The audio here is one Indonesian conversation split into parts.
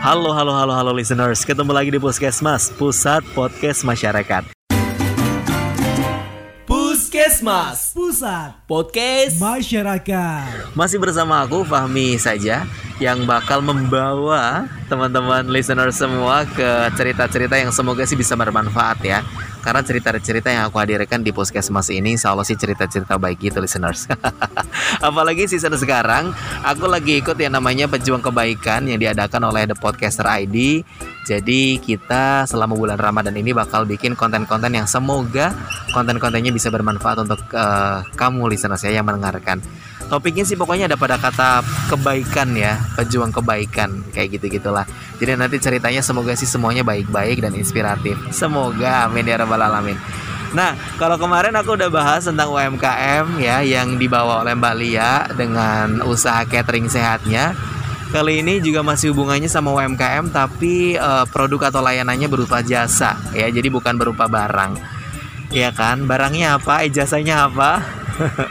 Halo, halo, halo, halo listeners. Ketemu lagi di Puskesmas, Pusat Podcast Masyarakat. Puskesmas Pusat Podcast Masyarakat Masih bersama aku Fahmi saja yang bakal membawa teman-teman listener semua ke cerita-cerita yang semoga sih bisa bermanfaat ya. Karena cerita-cerita yang aku hadirkan di Puskesmas ini insya Allah sih cerita-cerita baik gitu listeners. Apalagi season sekarang, aku lagi ikut yang namanya Pejuang Kebaikan yang diadakan oleh The Podcaster ID. Jadi kita selama bulan Ramadan ini bakal bikin konten-konten yang semoga konten-kontennya bisa bermanfaat untuk uh, kamu listeners ya yang mendengarkan. Topiknya sih pokoknya ada pada kata kebaikan ya, pejuang kebaikan kayak gitu gitulah. Jadi nanti ceritanya semoga sih semuanya baik-baik dan inspiratif. Semoga amin ya rabbal alamin. Nah, kalau kemarin aku udah bahas tentang UMKM ya yang dibawa oleh Mbak Lia dengan usaha catering sehatnya. Kali ini juga masih hubungannya sama UMKM tapi uh, produk atau layanannya berupa jasa ya. Jadi bukan berupa barang. Ya kan? Barangnya apa? Ijazahnya apa?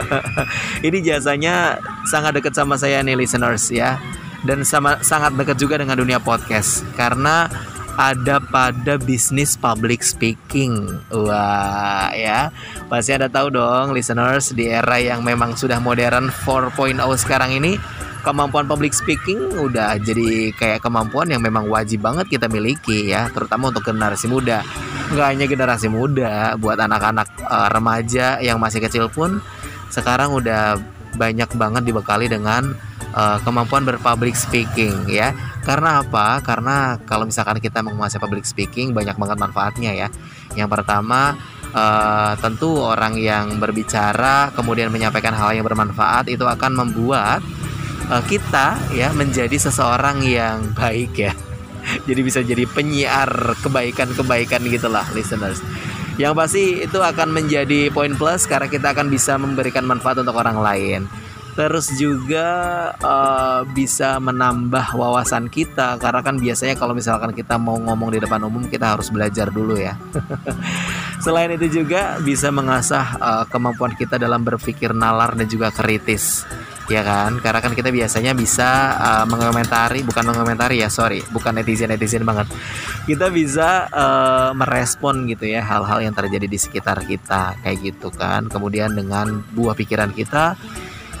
ini jasanya sangat dekat sama saya nih listeners ya dan sama sangat dekat juga dengan dunia podcast karena ada pada bisnis public speaking. Wah, ya. Pasti ada tahu dong listeners di era yang memang sudah modern 4.0 sekarang ini kemampuan public speaking udah jadi kayak kemampuan yang memang wajib banget kita miliki ya, terutama untuk generasi muda. Nggak hanya generasi muda, buat anak-anak uh, remaja yang masih kecil pun sekarang udah banyak banget dibekali dengan uh, kemampuan berpublic speaking ya. Karena apa? Karena kalau misalkan kita menguasai public speaking banyak banget manfaatnya ya. Yang pertama uh, tentu orang yang berbicara kemudian menyampaikan hal yang bermanfaat itu akan membuat uh, kita ya menjadi seseorang yang baik ya. Jadi bisa jadi penyiar kebaikan-kebaikan gitulah listeners. Yang pasti itu akan menjadi poin plus karena kita akan bisa memberikan manfaat untuk orang lain. Terus juga uh, bisa menambah wawasan kita karena kan biasanya kalau misalkan kita mau ngomong di depan umum kita harus belajar dulu ya. Selain itu juga bisa mengasah uh, kemampuan kita dalam berpikir nalar dan juga kritis ya kan? Karena kan kita biasanya bisa uh, mengomentari bukan mengomentari ya sorry. Bukan netizen netizen banget. Kita bisa uh, merespon gitu ya hal-hal yang terjadi di sekitar kita kayak gitu kan. Kemudian dengan buah pikiran kita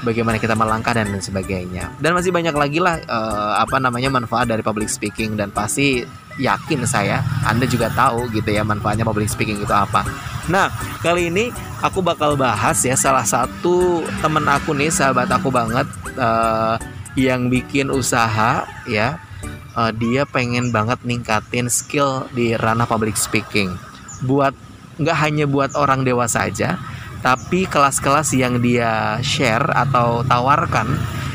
bagaimana kita melangkah dan lain sebagainya dan masih banyak lagi lah uh, apa namanya manfaat dari public speaking dan pasti yakin saya Anda juga tahu gitu ya manfaatnya public speaking itu apa Nah, kali ini aku bakal bahas ya salah satu temen aku nih, sahabat aku banget uh, yang bikin usaha ya. Uh, dia pengen banget ningkatin skill di ranah public speaking. Buat nggak hanya buat orang dewasa aja, tapi kelas-kelas yang dia share atau tawarkan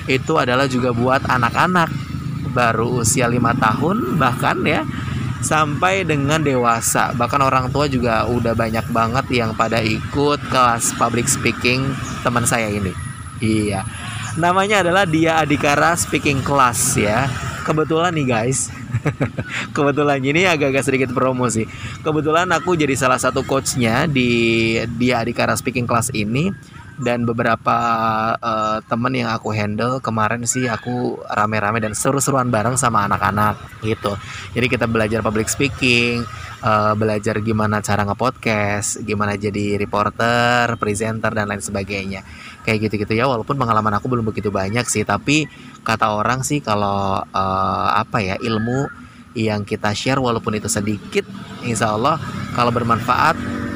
itu adalah juga buat anak-anak. Baru usia lima tahun bahkan ya sampai dengan dewasa. Bahkan orang tua juga udah banyak banget yang pada ikut kelas public speaking teman saya ini. Iya. Namanya adalah dia Adikara Speaking Class ya kebetulan nih guys. Kebetulan ini agak-agak sedikit promo sih kebetulan aku jadi salah satu coachnya di dia Adikara Speaking Class ini. Dan beberapa uh, temen yang aku handle kemarin sih aku rame-rame dan seru-seruan bareng sama anak-anak gitu. Jadi kita belajar public speaking uh, belajar gimana cara nge-podcast gimana jadi reporter presenter dan lain sebagainya kayak gitu-gitu. Ya walaupun pengalaman aku belum begitu banyak sih tapi kata orang sih kalau uh, apa ya ilmu yang kita share walaupun itu sedikit insya Allah kalau bermanfaat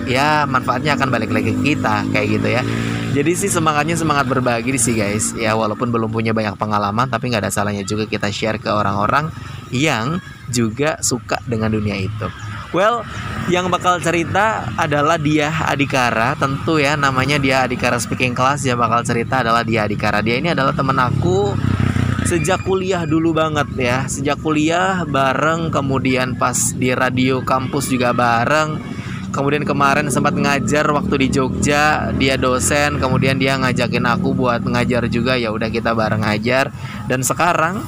ya manfaatnya akan balik lagi ke kita kayak gitu ya. Jadi sih semangatnya semangat berbagi sih guys. Ya walaupun belum punya banyak pengalaman tapi nggak ada salahnya juga kita share ke orang-orang yang juga suka dengan dunia itu Well, yang bakal cerita adalah dia Adikara, tentu ya namanya dia Adikara Speaking Class. Ya bakal cerita adalah dia Adikara. Dia ini adalah temen aku sejak kuliah dulu banget ya. Sejak kuliah bareng kemudian pas di radio kampus juga bareng. Kemudian kemarin sempat ngajar waktu di Jogja dia dosen kemudian dia ngajakin aku buat ngajar juga. Ya udah kita bareng ngajar. Dan sekarang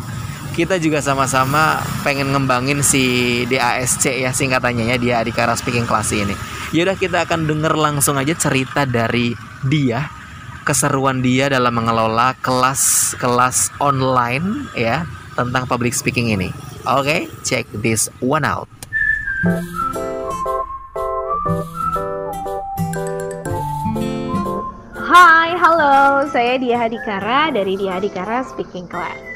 kita juga sama-sama pengen ngembangin si DASC ya singkatannya ya dia di Kara Speaking Class ini. Yaudah kita akan denger langsung aja cerita dari dia keseruan dia dalam mengelola kelas-kelas online ya tentang public speaking ini. Oke, okay, check this one out. Hai, halo, saya Dia Hadikara dari Dia Hadikara Speaking Class.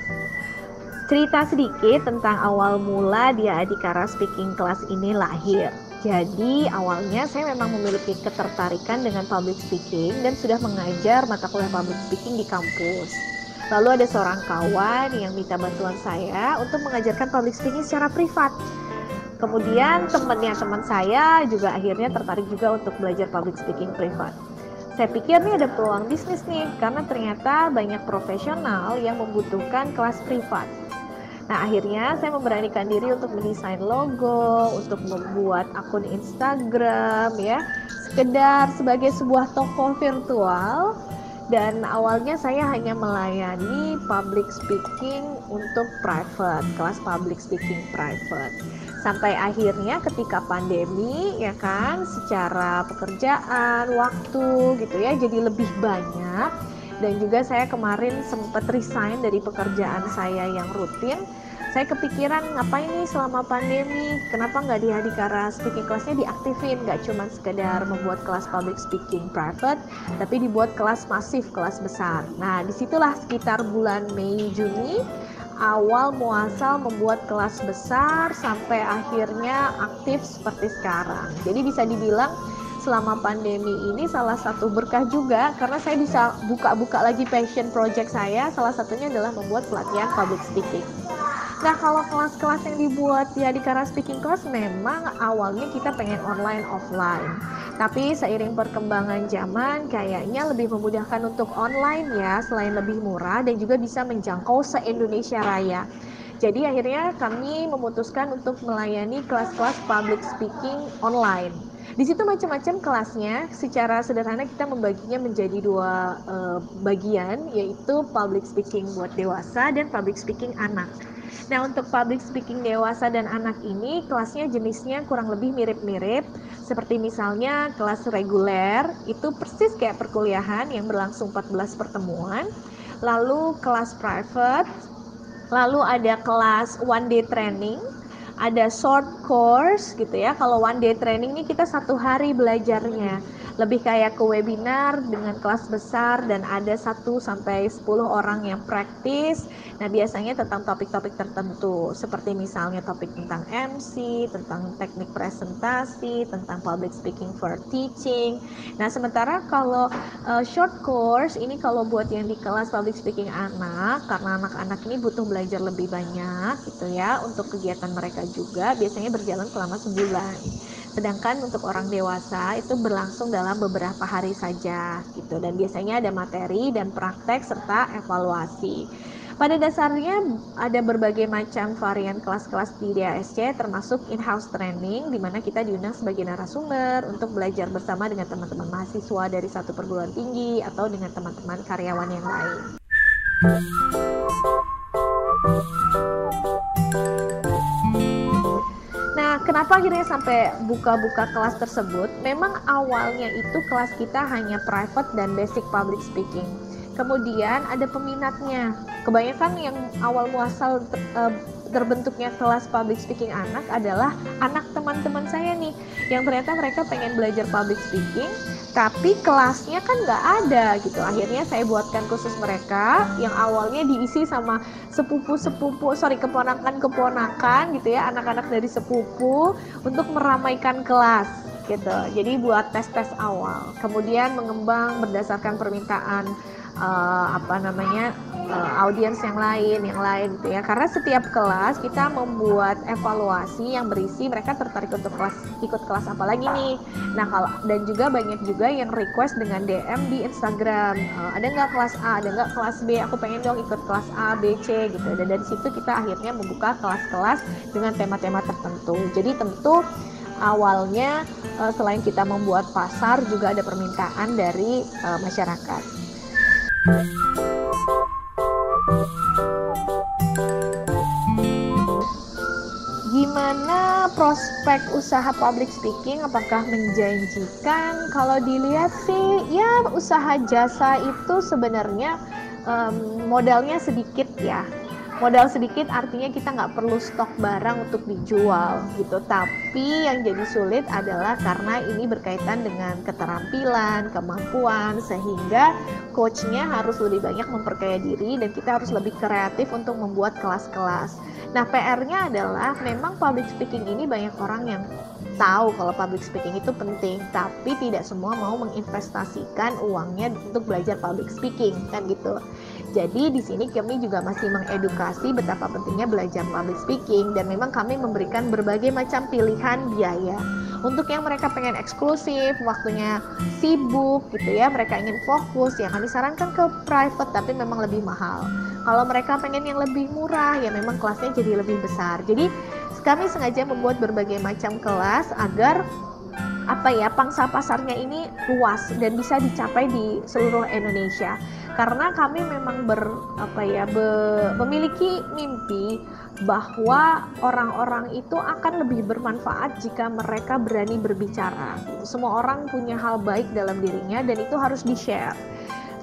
Cerita sedikit tentang awal mula Dia Hadikara Speaking Class ini lahir. Jadi awalnya saya memang memiliki ketertarikan dengan public speaking dan sudah mengajar mata kuliah public speaking di kampus. Lalu ada seorang kawan yang minta bantuan saya untuk mengajarkan public speaking secara privat. Kemudian temannya teman saya juga akhirnya tertarik juga untuk belajar public speaking privat. Saya pikir nih ada peluang bisnis nih karena ternyata banyak profesional yang membutuhkan kelas privat. Nah akhirnya saya memberanikan diri untuk mendesain logo, untuk membuat akun Instagram ya, sekedar sebagai sebuah toko virtual dan awalnya saya hanya melayani public speaking untuk private, kelas public speaking private. Sampai akhirnya ketika pandemi ya kan secara pekerjaan, waktu gitu ya jadi lebih banyak. Dan juga saya kemarin sempat resign dari pekerjaan saya yang rutin. Saya kepikiran ngapain nih selama pandemi? Kenapa nggak di Hadikara speaking kelasnya diaktifin? Nggak cuma sekedar membuat kelas public speaking private tapi dibuat kelas masif kelas besar. Nah di situlah sekitar bulan Mei Juni awal muasal membuat kelas besar sampai akhirnya aktif seperti sekarang. Jadi bisa dibilang selama pandemi ini salah satu berkah juga karena saya bisa buka-buka lagi passion project saya. Salah satunya adalah membuat pelatihan public speaking Nah kalau kelas-kelas yang dibuat ya di Kara Speaking Class memang awalnya kita pengen online offline. Tapi seiring perkembangan zaman kayaknya lebih memudahkan untuk online ya selain lebih murah dan juga bisa menjangkau se-Indonesia Raya. Jadi akhirnya kami memutuskan untuk melayani kelas-kelas public speaking online. Di situ macam-macam kelasnya. Secara sederhana kita membaginya menjadi dua uh, bagian, yaitu public speaking buat dewasa dan public speaking anak. Nah, untuk public speaking dewasa dan anak ini kelasnya jenisnya kurang lebih mirip-mirip. Seperti misalnya kelas reguler itu persis kayak perkuliahan yang berlangsung 14 pertemuan. Lalu kelas private, lalu ada kelas one day training, ada short course gitu ya. Kalau one day training ini kita satu hari belajarnya lebih kayak ke webinar dengan kelas besar dan ada 1 sampai 10 orang yang praktis. Nah, biasanya tentang topik-topik tertentu seperti misalnya topik tentang MC, tentang teknik presentasi, tentang public speaking for teaching. Nah, sementara kalau uh, short course ini kalau buat yang di kelas public speaking anak karena anak-anak ini butuh belajar lebih banyak gitu ya untuk kegiatan mereka juga biasanya berjalan selama sebulan. Sedangkan untuk orang dewasa itu berlangsung dalam beberapa hari saja gitu dan biasanya ada materi dan praktek serta evaluasi. Pada dasarnya ada berbagai macam varian kelas-kelas di DASC termasuk in-house training di mana kita diundang sebagai narasumber untuk belajar bersama dengan teman-teman mahasiswa dari satu perguruan tinggi atau dengan teman-teman karyawan yang lain. Kenapa akhirnya sampai buka-buka kelas tersebut? Memang awalnya itu kelas kita hanya private dan basic public speaking. Kemudian ada peminatnya. Kebanyakan yang awal muasal uh, terbentuknya kelas public speaking anak adalah anak teman-teman saya nih yang ternyata mereka pengen belajar public speaking tapi kelasnya kan nggak ada gitu. Akhirnya saya buatkan khusus mereka yang awalnya diisi sama sepupu-sepupu sorry keponakan-keponakan gitu ya anak-anak dari sepupu untuk meramaikan kelas gitu. Jadi buat tes-tes awal. Kemudian mengembang berdasarkan permintaan uh, apa namanya uh, audiens yang lain yang lain gitu ya. Karena setiap kelas kita membuat evaluasi yang berisi mereka tertarik untuk kelas ikut kelas apa lagi nih. Nah kalau dan juga banyak juga yang request dengan DM di Instagram. Uh, ada nggak kelas A ada nggak kelas B? Aku pengen dong ikut kelas A B C gitu. Dan dari situ kita akhirnya membuka kelas-kelas dengan tema-tema tertentu. Jadi tentu awalnya selain kita membuat pasar juga ada permintaan dari masyarakat prospek usaha public speaking? Apakah menjanjikan? Kalau dilihat sih, ya usaha jasa itu sebenarnya um, modalnya sedikit ya. Modal sedikit artinya kita nggak perlu stok barang untuk dijual gitu tapi yang jadi sulit adalah karena ini berkaitan dengan keterampilan kemampuan sehingga coachnya harus lebih banyak memperkaya diri dan kita harus lebih kreatif untuk membuat kelas-kelas nah PR-nya adalah memang public speaking ini banyak orang yang tahu kalau public speaking itu penting, tapi tidak semua mau menginvestasikan uangnya untuk belajar public speaking kan gitu. Jadi di sini kami juga masih mengedukasi betapa pentingnya belajar public speaking dan memang kami memberikan berbagai macam pilihan biaya. Untuk yang mereka pengen eksklusif, waktunya sibuk gitu ya, mereka ingin fokus, ya kami sarankan ke private tapi memang lebih mahal. Kalau mereka pengen yang lebih murah, ya memang kelasnya jadi lebih besar. Jadi kami sengaja membuat berbagai macam kelas agar apa ya pangsa pasarnya ini luas dan bisa dicapai di seluruh Indonesia karena kami memang ber apa ya be, memiliki mimpi bahwa orang-orang itu akan lebih bermanfaat jika mereka berani berbicara. Semua orang punya hal baik dalam dirinya dan itu harus di-share.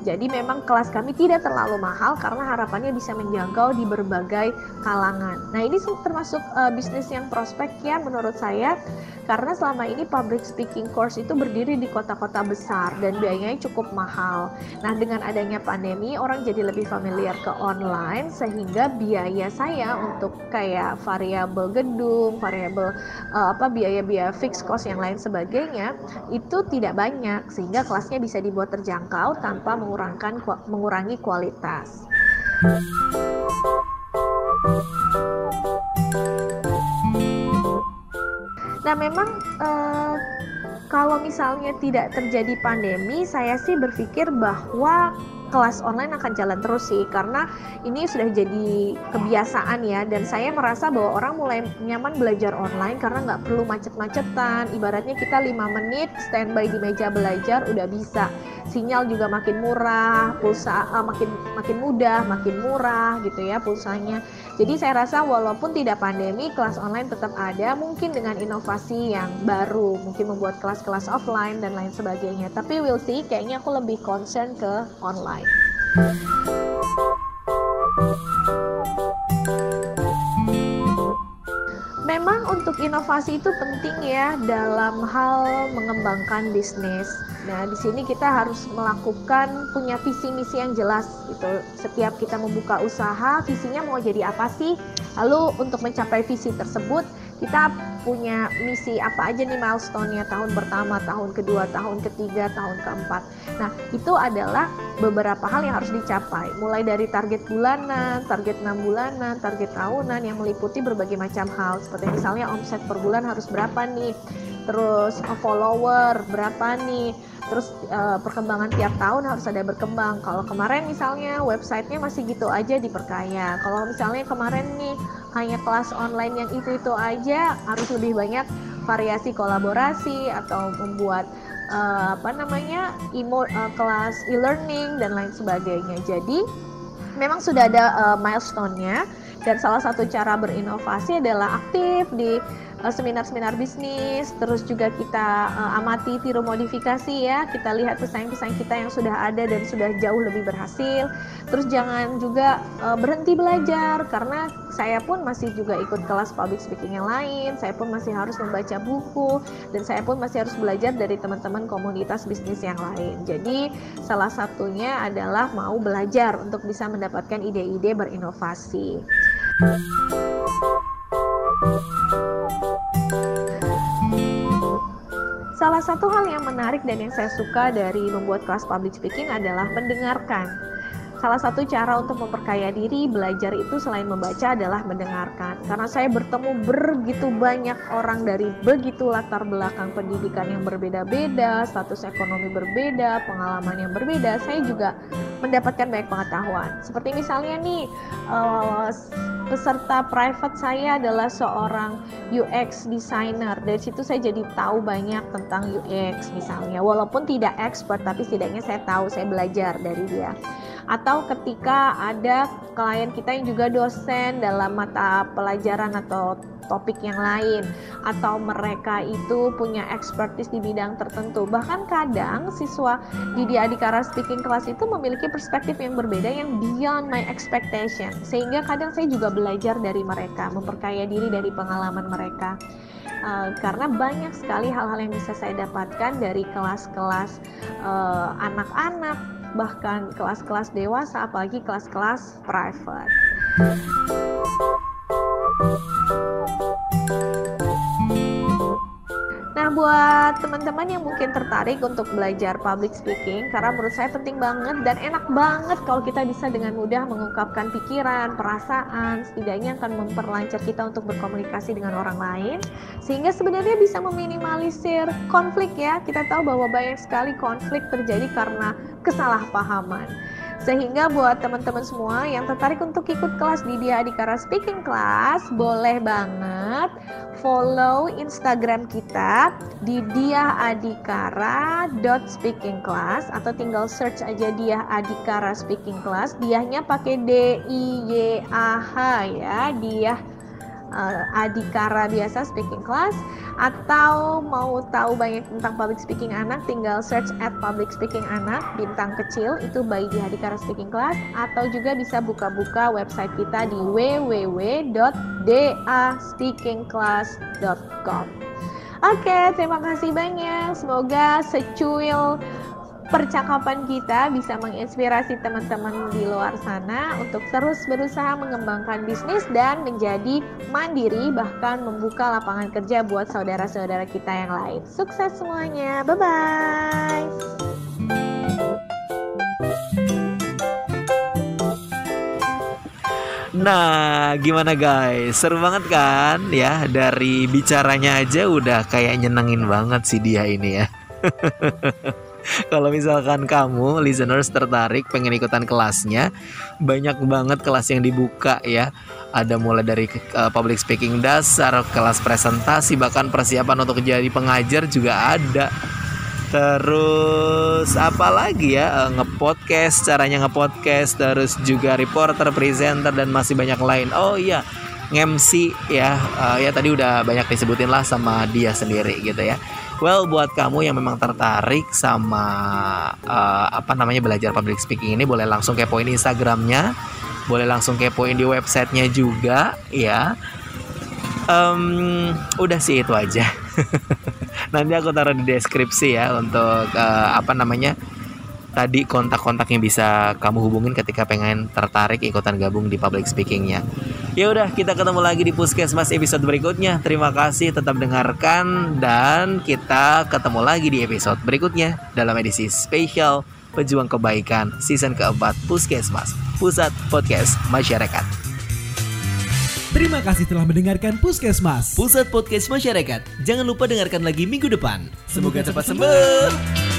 Jadi memang kelas kami tidak terlalu mahal karena harapannya bisa menjangkau di berbagai kalangan. Nah ini termasuk uh, bisnis yang prospek ya menurut saya karena selama ini public speaking course itu berdiri di kota-kota besar dan biayanya cukup mahal. Nah dengan adanya pandemi orang jadi lebih familiar ke online sehingga biaya saya untuk kayak variabel gedung, variabel uh, apa biaya-biaya fixed cost yang lain sebagainya itu tidak banyak sehingga kelasnya bisa dibuat terjangkau tanpa mengurangkan mengurangi kualitas. Nah, memang uh, kalau misalnya tidak terjadi pandemi, saya sih berpikir bahwa kelas online akan jalan terus sih karena ini sudah jadi kebiasaan ya. Dan saya merasa bahwa orang mulai nyaman belajar online karena nggak perlu macet-macetan. Ibaratnya kita lima menit standby di meja belajar udah bisa. Sinyal juga makin murah pulsa uh, makin makin mudah makin murah gitu ya pulsanya jadi saya rasa walaupun tidak pandemi kelas online tetap ada mungkin dengan inovasi yang baru mungkin membuat kelas-kelas offline dan lain sebagainya tapi we'll see kayaknya aku lebih concern ke online Memang untuk inovasi itu penting ya dalam hal mengembangkan bisnis. Nah, di sini kita harus melakukan punya visi misi yang jelas gitu. Setiap kita membuka usaha, visinya mau jadi apa sih? Lalu untuk mencapai visi tersebut, kita punya misi apa aja nih milestone-nya tahun pertama, tahun kedua, tahun ketiga, tahun keempat. Nah, itu adalah beberapa hal yang harus dicapai. Mulai dari target bulanan, target enam bulanan, target tahunan yang meliputi berbagai macam hal. Seperti misalnya omset per bulan harus berapa nih, terus follower berapa nih, terus uh, perkembangan tiap tahun harus ada berkembang. Kalau kemarin misalnya websitenya masih gitu aja diperkaya. Kalau misalnya kemarin nih hanya kelas online yang itu-itu aja harus lebih banyak variasi kolaborasi atau membuat uh, apa namanya imo, uh, kelas e-learning dan lain sebagainya. Jadi memang sudah ada uh, milestone-nya dan salah satu cara berinovasi adalah aktif di seminar-seminar bisnis, terus juga kita uh, amati tiru modifikasi ya, kita lihat pesaing-pesaing kita yang sudah ada dan sudah jauh lebih berhasil. Terus jangan juga uh, berhenti belajar karena saya pun masih juga ikut kelas public speaking yang lain, saya pun masih harus membaca buku dan saya pun masih harus belajar dari teman-teman komunitas bisnis yang lain. Jadi salah satunya adalah mau belajar untuk bisa mendapatkan ide-ide berinovasi. Salah satu hal yang menarik dan yang saya suka dari membuat kelas public speaking adalah mendengarkan. Salah satu cara untuk memperkaya diri belajar itu selain membaca adalah mendengarkan. Karena saya bertemu begitu banyak orang dari begitu latar belakang pendidikan yang berbeda-beda, status ekonomi berbeda, pengalaman yang berbeda, saya juga mendapatkan banyak pengetahuan. Seperti misalnya nih, uh, peserta private saya adalah seorang UX designer. Dari situ saya jadi tahu banyak tentang UX misalnya. Walaupun tidak expert, tapi setidaknya saya tahu, saya belajar dari dia atau ketika ada klien kita yang juga dosen dalam mata pelajaran atau topik yang lain atau mereka itu punya expertise di bidang tertentu. Bahkan kadang siswa di Adikara Speaking Class itu memiliki perspektif yang berbeda yang beyond my expectation. Sehingga kadang saya juga belajar dari mereka memperkaya diri dari pengalaman mereka. Uh, karena banyak sekali hal-hal yang bisa saya dapatkan dari kelas-kelas uh, anak-anak bahkan kelas-kelas dewasa apalagi kelas-kelas private. Nah, buat teman-teman yang mungkin tertarik untuk belajar public speaking, karena menurut saya penting banget dan enak banget kalau kita bisa dengan mudah mengungkapkan pikiran, perasaan, setidaknya akan memperlancar kita untuk berkomunikasi dengan orang lain, sehingga sebenarnya bisa meminimalisir konflik ya. Kita tahu bahwa banyak sekali konflik terjadi karena kesalahpahaman. Sehingga buat teman-teman semua yang tertarik untuk ikut kelas di Dia Adikara Speaking Class, boleh banget follow Instagram kita di Dia Adikara Speaking Class atau tinggal search aja Dia Adikara Speaking Class. Diahnya pakai D I Y A H ya, Dia uh, Adikara biasa speaking class atau mau tahu banyak tentang public speaking anak tinggal search at public speaking anak bintang kecil itu by di Adikara speaking class atau juga bisa buka-buka website kita di www.daspeakingclass.com Oke, terima kasih banyak. Semoga secuil percakapan kita bisa menginspirasi teman-teman di luar sana untuk terus berusaha mengembangkan bisnis dan menjadi mandiri bahkan membuka lapangan kerja buat saudara-saudara kita yang lain. Sukses semuanya. Bye bye. Nah, gimana guys? Seru banget kan ya? Dari bicaranya aja udah kayak nyenengin banget sih dia ini ya. Kalau misalkan kamu listeners tertarik pengen ikutan kelasnya, banyak banget kelas yang dibuka ya. Ada mulai dari uh, public speaking dasar, kelas presentasi, bahkan persiapan untuk jadi pengajar juga ada. Terus apa lagi ya? Uh, ngepodcast, caranya ngepodcast, terus juga reporter, presenter dan masih banyak lain. Oh iya, ngemsi ya. Uh, ya tadi udah banyak disebutin lah sama dia sendiri gitu ya. Well, buat kamu yang memang tertarik sama uh, apa namanya belajar public speaking ini, boleh langsung kepoin Instagramnya, boleh langsung kepoin di websitenya juga, ya. Um, udah sih itu aja. Nanti aku taruh di deskripsi ya untuk uh, apa namanya tadi kontak-kontak yang bisa kamu hubungin ketika pengen tertarik ikutan gabung di public speakingnya. Ya udah, kita ketemu lagi di Puskesmas episode berikutnya. Terima kasih tetap dengarkan dan kita ketemu lagi di episode berikutnya dalam edisi spesial Pejuang Kebaikan season keempat Puskesmas, Pusat Podcast Masyarakat. Terima kasih telah mendengarkan Puskesmas. Pusat Podcast Masyarakat. Jangan lupa dengarkan lagi minggu depan. Semoga cepat sembuh.